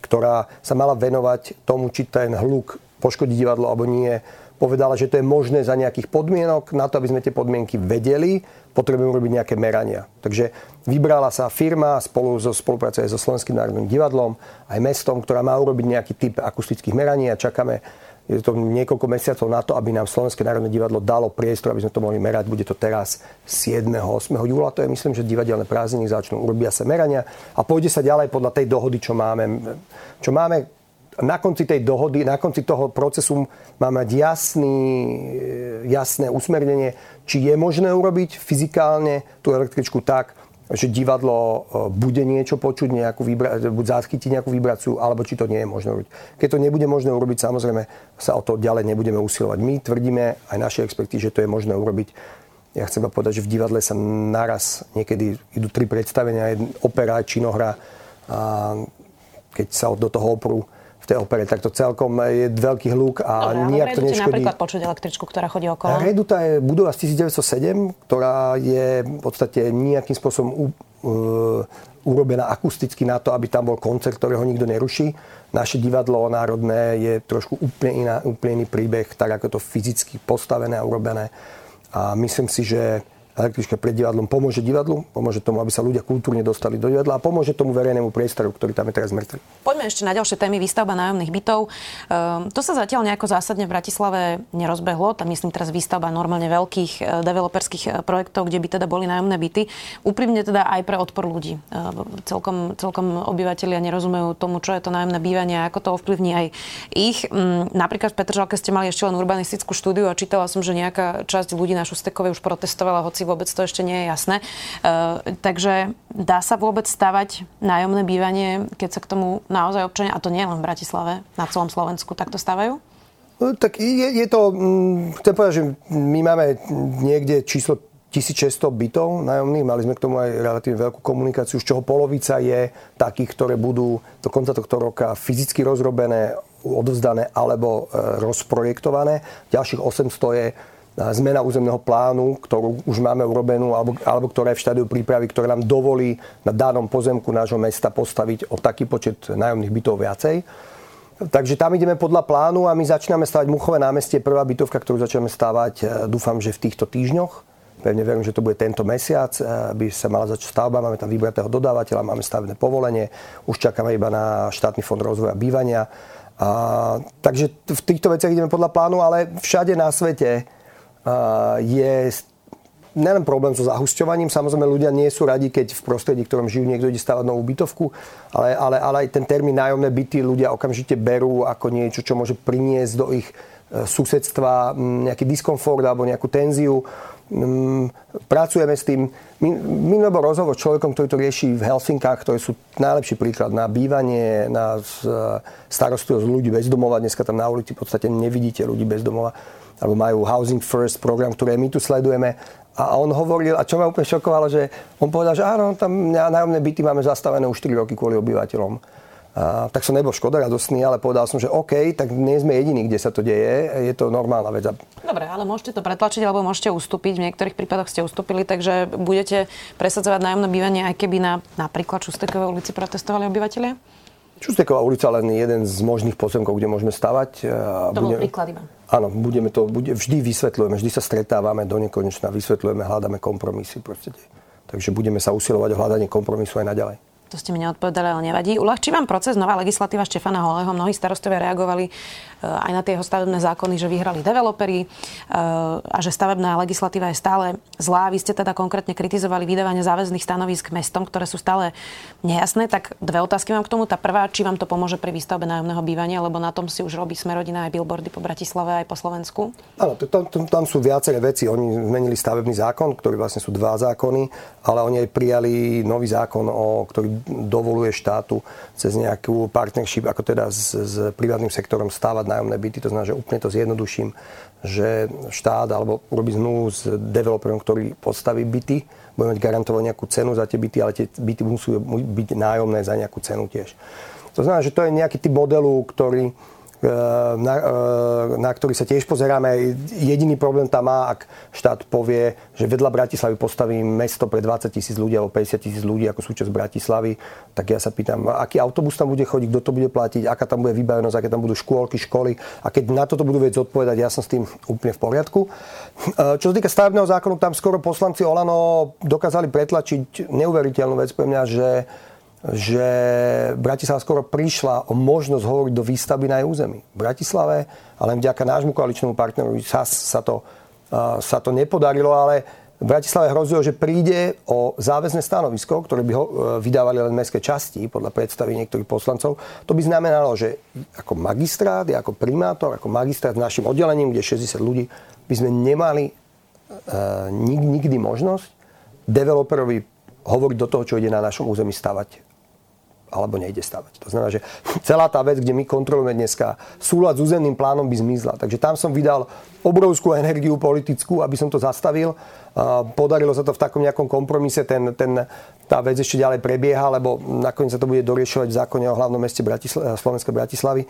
ktorá sa mala venovať tomu, či ten hluk poškodí divadlo alebo nie, povedala, že to je možné za nejakých podmienok. Na to, aby sme tie podmienky vedeli, potrebujeme robiť nejaké merania. Takže vybrala sa firma spolu so spolupráce so Slovenským národným divadlom, aj mestom, ktorá má urobiť nejaký typ akustických meraní a čakáme je to niekoľko mesiacov na to, aby nám Slovenské národné divadlo dalo priestor, aby sme to mohli merať. Bude to teraz 7. 8. júla, to je myslím, že divadelné prázdniny začnú, urobia sa merania a pôjde sa ďalej podľa tej dohody, čo máme. Čo máme na konci tej dohody, na konci toho procesu máme mať jasný, jasné usmernenie, či je možné urobiť fyzikálne tú električku tak, že divadlo e, bude niečo počuť, nejakú vibra- buď zachytiť nejakú vibráciu, alebo či to nie je možné urobiť. Keď to nebude možné urobiť, samozrejme sa o to ďalej nebudeme usilovať. My tvrdíme, aj naši experti, že to je možné urobiť. Ja chcem povedať, že v divadle sa naraz niekedy idú tri predstavenia, opera, činohra. A keď sa do toho oprú tej opere, tak to celkom je veľký hluk a Dobre, nijak to neškodí. napríklad počuť električku, ktorá chodí okolo? Reduta je budova z 1907, ktorá je v podstate nejakým spôsobom u, uh, urobená akusticky na to, aby tam bol koncert, ktorého nikto neruší. Naše divadlo národné je trošku úplne, iná, úplne iný príbeh, tak ako to fyzicky postavené a urobené. A myslím si, že električka pred divadlom pomôže divadlu, pomôže tomu, aby sa ľudia kultúrne dostali do divadla a pomôže tomu verejnému priestoru, ktorý tam je teraz mŕtvy. Poďme ešte na ďalšie témy, výstavba nájomných bytov. Um, to sa zatiaľ nejako zásadne v Bratislave nerozbehlo. Tam myslím teraz výstavba normálne veľkých uh, developerských uh, projektov, kde by teda boli nájomné byty. Úprimne teda aj pre odpor ľudí. Uh, celkom, celkom obyvateľia nerozumejú tomu, čo je to nájomné bývanie a ako to ovplyvní aj ich. Um, napríklad v Petržalke ste mali ešte len urbanistickú štúdiu a čítala som, že nejaká časť ľudí na Šustekovej už protestovala, hoci vôbec to ešte nie je jasné. Uh, takže dá sa vôbec stavať nájomné bývanie, keď sa k tomu naozaj občania, a to nie len v Bratislave, na celom Slovensku, takto stavajú? No, tak je, je to, mm, chcem povedať, že my máme niekde číslo 1600 bytov nájomných, mali sme k tomu aj relatívne veľkú komunikáciu, z čoho polovica je takých, ktoré budú do konca tohto roka fyzicky rozrobené, odovzdané alebo e, rozprojektované. Ďalších 800 je e, zmena územného plánu, ktorú už máme urobenú, alebo, alebo ktorá je v štádiu prípravy, ktoré nám dovolí na danom pozemku nášho mesta postaviť o taký počet nájomných bytov viacej. Takže tam ideme podľa plánu a my začíname stavať Muchové námestie, prvá bytovka, ktorú začneme stavať, e, dúfam, že v týchto týždňoch. Pevne verím, že to bude tento mesiac, e, by sa mala začať stavba, máme tam vybratého dodávateľa, máme stavebné povolenie, už čakáme iba na štátny fond rozvoja bývania. A, takže v týchto veciach ideme podľa plánu, ale všade na svete je nelen problém so zahusťovaním, samozrejme ľudia nie sú radi, keď v prostredí, ktorom žijú, niekto ide stavať novú bytovku, ale, ale, ale aj ten termín nájomné byty ľudia okamžite berú ako niečo, čo môže priniesť do ich e, susedstva nejaký diskomfort alebo nejakú tenziu. Pracujeme s tým. Minulý bol rozhovor s človekom, ktorý to rieši v Helsinkách, ktoré sú najlepší príklad na bývanie, na e, starostlivosť ľudí bez domova. Dneska tam na ulici v podstate nevidíte ľudí bez domova alebo majú Housing First program, ktoré my tu sledujeme a on hovoril, a čo ma úplne šokovalo, že on povedal, že áno, tam nájomné byty máme zastavené už 4 roky kvôli obyvateľom. A, tak som nebol škoda radostný, ale povedal som, že OK, tak nie sme jediní, kde sa to deje, je to normálna vec. Dobre, ale môžete to pretlačiť alebo môžete ustúpiť. V niektorých prípadoch ste ustúpili, takže budete presadzovať nájomné bývanie, aj keby na napríklad Šustekovej ulici protestovali obyvateľia? Čusteková ulica len jeden z možných pozemkov, kde môžeme stavať. To bol príklad iba. Áno, budeme to, bude, vždy vysvetľujeme, vždy sa stretávame do nekonečna, vysvetľujeme, hľadáme kompromisy. Proste. Takže budeme sa usilovať o hľadanie kompromisu aj naďalej. To ste mi neodpovedali, ale nevadí. Uľahčí vám proces nová legislatíva Štefana Holého. Mnohí starostovia reagovali aj na tie jeho stavebné zákony, že vyhrali developeri eh, a že stavebná legislatíva je stále zlá. Vy ste teda konkrétne kritizovali vydávanie záväzných stanovisk mestom, ktoré sú stále nejasné. Tak dve otázky mám k tomu. Tá prvá, či vám to pomôže pri výstavbe nájomného bývania, lebo na tom si už robí Smerodina aj billboardy po Bratislave aj po Slovensku. Áno, tam, tam, tam sú viaceré veci. Oni zmenili stavebný zákon, ktorý vlastne sú dva zákony, ale oni aj prijali nový zákon, o, ktorý dovoluje štátu cez nejakú partnership, ako teda s, s privátnym sektorom stávať nájomné byty. To znamená, že úplne to zjednoduším, že štát alebo urobí zmluvu s developerom, ktorý postaví byty, bude mať garantovať nejakú cenu za tie byty, ale tie byty musí byť nájomné za nejakú cenu tiež. To znamená, že to je nejaký typ modelu, ktorý, na, eh, na ktorý sa tiež pozeráme. Jediný problém tam má, ak štát povie, že vedľa Bratislavy postaví mesto pre 20 tisíc ľudí alebo 50 tisíc ľudí ako súčasť Bratislavy, tak ja sa pýtam, aký autobus tam bude chodiť, kto to bude platiť, aká tam bude vybavenosť, aké tam budú škôlky, školy. A keď na toto budú vedieť odpovedať, ja som s tým úplne v poriadku. Eh, čo sa týka stavebného zákonu, tam skoro poslanci Olano dokázali pretlačiť neuveriteľnú vec pre mňa, že že Bratislava skoro prišla o možnosť hovoriť do výstavby na jej území. V Bratislave, ale vďaka nášmu koaličnému partnerovi SAS sa to, sa to nepodarilo, ale v Bratislave hrozilo, že príde o záväzné stanovisko, ktoré by ho e, vydávali len mestské časti, podľa predstavy niektorých poslancov. To by znamenalo, že ako magistrát, ako primátor, ako magistrát s našim oddelením, kde 60 ľudí, by sme nemali uh, nikdy možnosť developerovi hovoriť do toho, čo ide na našom území stavať alebo nejde stavať. To znamená, že celá tá vec, kde my kontrolujeme dneska, súľad s územným plánom by zmizla. Takže tam som vydal obrovskú energiu politickú, aby som to zastavil. Podarilo sa to v takom nejakom kompromise, ten, ten, tá vec ešte ďalej prebieha, lebo nakoniec sa to bude doriešovať v zákone o hlavnom meste Bratisla- Slovenskej Bratislavy.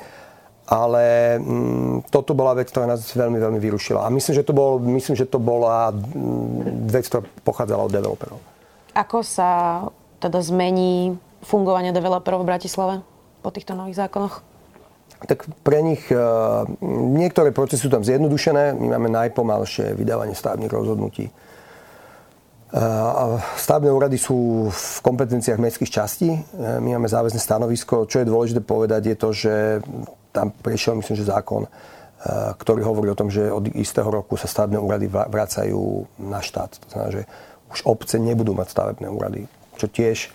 Ale mm, toto bola vec, ktorá nás veľmi, veľmi vyrušila. A myslím, že to, bol, myslím, že to bola mm, vec, ktorá pochádzala od developerov. Ako sa teda zmení fungovania developerov v Bratislave po týchto nových zákonoch? Tak pre nich e, niektoré procesy sú tam zjednodušené. My máme najpomalšie vydávanie stavebných rozhodnutí. E, stavebné úrady sú v kompetenciách mestských častí. E, my máme záväzne stanovisko. Čo je dôležité povedať je to, že tam prešiel, myslím, že zákon, ktorý hovorí o tom, že od istého roku sa stavebné úrady vracajú na štát. To znamená, že už obce nebudú mať stavebné úrady, čo tiež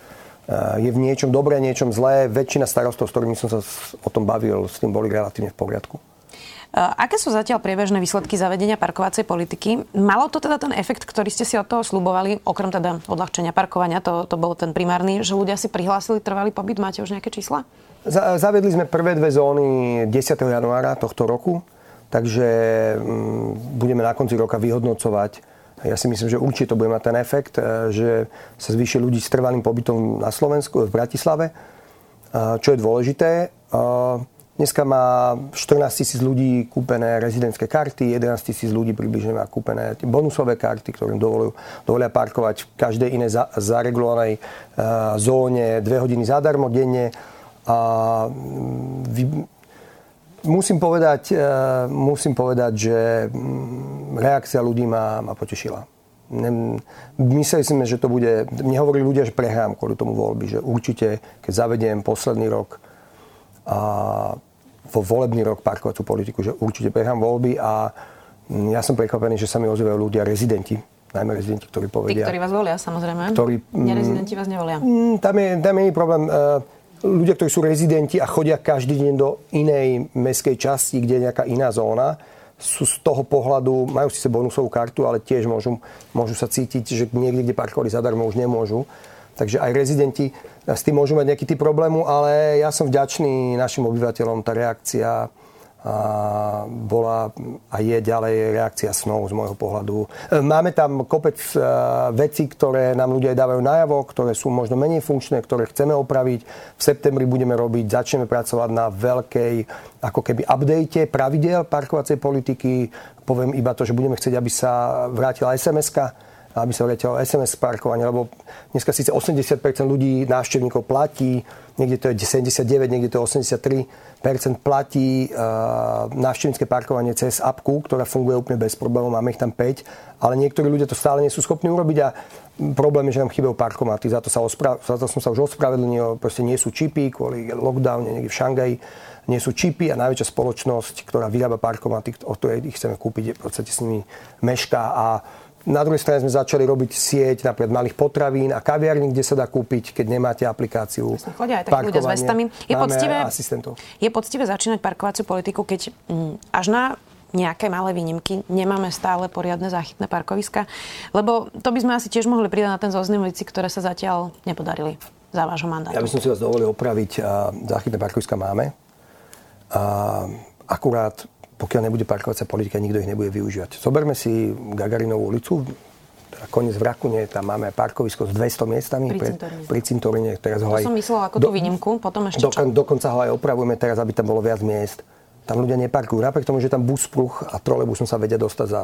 je v niečom dobré, niečom zlé. Väčšina starostov, s ktorými som sa o tom bavil, s tým boli relatívne v poriadku. Eh, aké sú zatiaľ priebežné výsledky zavedenia parkovacej politiky? Malo to teda ten efekt, ktorý ste si od toho slubovali, okrem teda odľahčenia parkovania, to, to bol ten primárny, že ľudia si prihlásili trvalý pobyt? Máte už nejaké čísla? Zavedli sme prvé dve zóny 10. januára tohto roku Takže mm, budeme na konci roka vyhodnocovať. Ja si myslím, že určite to bude mať ten efekt, e, že sa zvýši ľudí s trvalým pobytom na Slovensku, v Bratislave, čo je dôležité. Dneska má 14 tisíc ľudí kúpené rezidentské karty, 11 tisíc ľudí približne má kúpené bonusové karty, ktorým dovolujú, dovolia parkovať v každej inej za, zaregulovanej zóne dve hodiny zadarmo denne. A vy, musím, povedať, uh, musím povedať, že um, reakcia ľudí ma, ma potešila. Mysleli sme, že to bude... Mne hovorili ľudia, že prehrám kvôli tomu voľby, že určite, keď zavediem posledný rok a vo volebný rok parkovacú politiku, že určite prehrám voľby a mm, ja som prekvapený, že sa mi ozývajú ľudia, rezidenti, najmä rezidenti, ktorí povedia... Tí, ktorí vás volia, samozrejme. Ktorí, mm, Nerezidenti vás nevolia. Mm, tam je, tam je problém. E, ľudia, ktorí sú rezidenti a chodia každý deň do inej mestskej časti, kde je nejaká iná zóna, sú z toho pohľadu, majú síce bonusovú kartu, ale tiež môžu, môžu sa cítiť, že niekde, kde parkovali zadarmo, už nemôžu. Takže aj rezidenti s tým môžu mať nejaký typ problému, ale ja som vďačný našim obyvateľom. Tá reakcia bola a je ďalej reakcia snov z môjho pohľadu. E, máme tam kopec e, vecí, ktoré nám ľudia dávajú najavo, ktoré sú možno menej funkčné, ktoré chceme opraviť. V septembri budeme robiť, začneme pracovať na veľkej ako keby update pravidel parkovacej politiky. Poviem iba to, že budeme chcieť, aby sa vrátila SMS-ka aby sa vrátilo SMS parkovanie, lebo dneska síce 80% ľudí, návštevníkov platí, niekde to je 79, niekde to je 83% platí uh, návštevnícke parkovanie cez apku, ktorá funguje úplne bez problémov, máme ich tam 5, ale niektorí ľudia to stále nie sú schopní urobiť a problém je, že nám chýbajú parkomaty, za to, sa ospra- za to som sa už ospravedlnil, proste nie sú čipy kvôli lockdowne niekde v Šangaji, nie sú čipy a najväčšia spoločnosť, ktorá vyrába parkomaty, o ktorej ich chceme kúpiť, v podstate s nimi mešká a na druhej strane sme začali robiť sieť napríklad malých potravín a kaviarní, kde sa dá kúpiť, keď nemáte aplikáciu. Chodia aj takí ľudia s vestami. Je poctivé, je poctivé začínať parkovaciu politiku, keď mm, až na nejaké malé výnimky. Nemáme stále poriadne záchytné parkoviska, lebo to by sme asi tiež mohli pridať na ten zoznam vecí, ktoré sa zatiaľ nepodarili za vášho mandátu. Ja by som si vás dovolil opraviť. Záchytné parkoviska máme. A akurát pokiaľ nebude parkovacia politika, nikto ich nebude využívať. Zoberme si Gagarinovú ulicu, teda koniec v Rakune, tam máme parkovisko s 200 miestami pri cintoríne. Pri cintoríne teraz ho aj, to som myslela ako do, tú výnimku, potom ešte do, čo? Dokonca ho aj opravujeme teraz, aby tam bolo viac miest. Tam ľudia neparkujú, napriek tomu, že tam bus pruh a trolejbusom sa vedia dostať za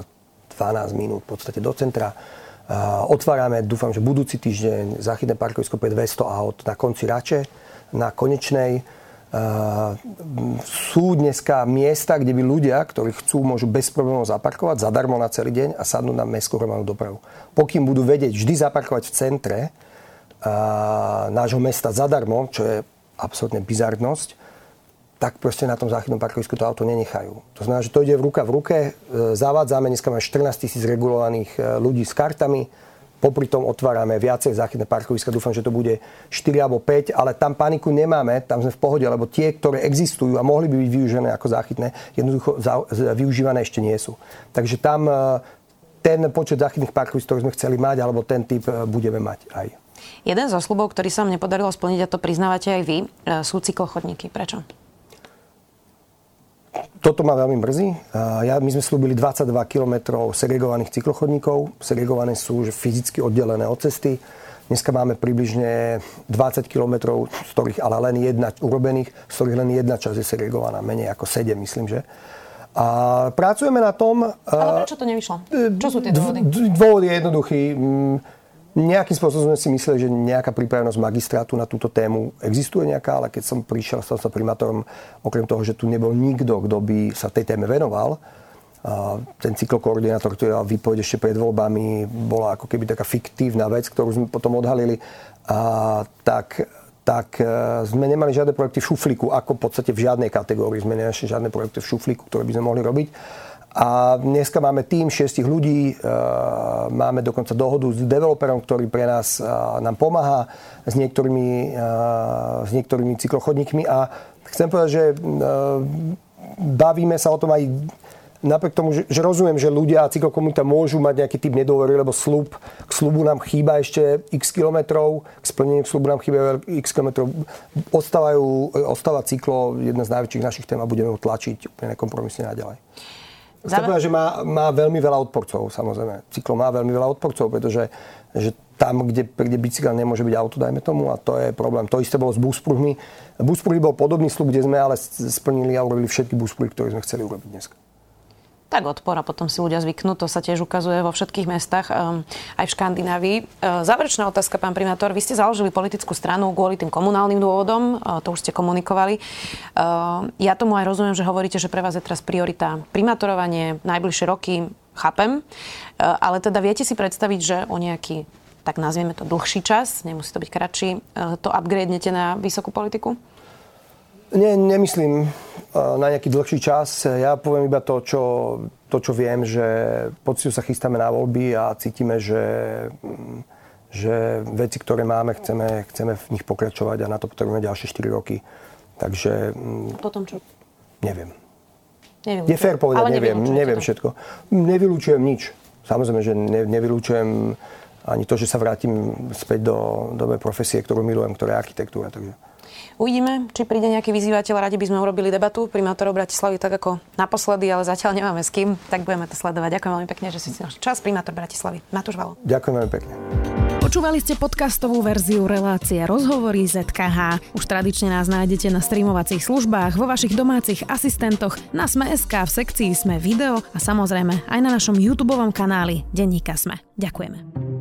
12 minút v podstate do centra. Uh, otvárame, dúfam, že budúci týždeň zachytné parkovisko pre 200 aut na konci Rače, na konečnej sú dneska miesta, kde by ľudia, ktorí chcú, môžu bez problémov zaparkovať zadarmo na celý deň a sadnúť na mestskú hromadnú dopravu. Pokým budú vedieť vždy zaparkovať v centre nášho mesta zadarmo, čo je absolútne bizarnosť, tak proste na tom záchytnom parkovisku to auto nenechajú. To znamená, že to ide v ruka v ruke. E, zavádzame, dneska máme 14 tisíc regulovaných ľudí s kartami Popri tom otvárame viacej záchytné parkoviska, dúfam, že to bude 4 alebo 5, ale tam paniku nemáme, tam sme v pohode, lebo tie, ktoré existujú a mohli by byť využené ako záchytné, jednoducho využívané ešte nie sú. Takže tam e, ten počet záchytných parkovisk, ktorý sme chceli mať, alebo ten typ e, budeme mať aj. Jeden zo slubov, ktorý sa vám nepodarilo splniť, a to priznávate aj vy, e, sú cyklochodníky. Prečo? Toto ma veľmi mrzí. Ja, my sme slúbili 22 km segregovaných cyklochodníkov. Segregované sú že fyzicky oddelené od cesty. Dneska máme približne 20 km, z ktorých ale len jedna urobených, z ktorých len jedna časť je segregovaná. Menej ako 7, myslím, že. A pracujeme na tom... Ale prečo to nevyšlo? Čo sú tie dôvody? Dôvod je jednoduchý mm, Nejakým spôsobom sme si mysleli, že nejaká pripravenosť magistrátu na túto tému existuje nejaká, ale keď som prišiel, stal sa primátorom, okrem toho, že tu nebol nikto, kto by sa tej téme venoval, a ten cyklokoordinátor, ktorý dal výpoveď ešte pred voľbami, bola ako keby taká fiktívna vec, ktorú sme potom odhalili, a tak, tak e, sme nemali žiadne projekty v šuflíku, ako v podstate v žiadnej kategórii sme nenašli žiadne projekty v šuflíku, ktoré by sme mohli robiť. A dneska máme tým šiestich ľudí, e, máme dokonca dohodu s developerom, ktorý pre nás e, nám pomáha s niektorými, e, s niektorými cyklochodníkmi a chcem povedať, že bavíme sa o tom aj napriek tomu, že, že rozumiem, že ľudia a cyklokomunita môžu mať nejaký typ nedôvery, lebo slub, k slubu nám chýba ešte x kilometrov, k splneniu slubu nám chýba x kilometrov. Ostávajú, ostáva cyklo jedna z najväčších našich tém a budeme ho tlačiť úplne nekompromisne naďalej. Chcem povedať, že má, má veľmi veľa odporcov, samozrejme. Cyklo má veľmi veľa odporcov, pretože že tam, kde, kde bicykel nemôže byť auto, dajme tomu, a to je problém. To isté bolo s buspruhmi. Buspruhy bol podobný slub, kde sme ale splnili a urobili všetky buspruhy, ktoré sme chceli urobiť dnes tak odpor a potom si ľudia zvyknú. To sa tiež ukazuje vo všetkých mestách, um, aj v Škandinávii. Uh, záverečná otázka, pán primátor. Vy ste založili politickú stranu kvôli tým komunálnym dôvodom, uh, to už ste komunikovali. Uh, ja tomu aj rozumiem, že hovoríte, že pre vás je teraz priorita primátorovanie, najbližšie roky, chápem. Ale teda viete si predstaviť, že o nejaký tak nazvieme to dlhší čas, nemusí to byť kratší, to upgradenete na vysokú politiku? Nie, nemyslím na nejaký dlhší čas. Ja poviem iba to, čo, to, čo viem, že poctivo sa chystáme na voľby a cítime, že, že veci, ktoré máme, chceme, chceme v nich pokračovať a na to potrebujeme ďalšie 4 roky. Takže... Potom čo? Neviem. Je fér povedať, Ale neviem, neviem to. všetko. Nevylúčujem nič. Samozrejme, že ne, nevylúčujem ani to, že sa vrátim späť do, do profesie, ktorú milujem, ktorá je architektúra. Takže... Uvidíme, či príde nejaký vyzývateľ. Radi by sme urobili debatu primátorov Bratislavy tak ako naposledy, ale zatiaľ nemáme s kým, tak budeme to sledovať. Ďakujem veľmi pekne, že si si našli čas. Primátor Bratislavy. Matúš Valo. Ďakujem veľmi pekne. Počúvali ste podcastovú verziu relácie Rozhovory ZKH. Už tradične nás nájdete na streamovacích službách, vo vašich domácich asistentoch, na Sme.sk, v sekcii Sme video a samozrejme aj na našom YouTube kanáli Denníka Sme. Ďakujeme.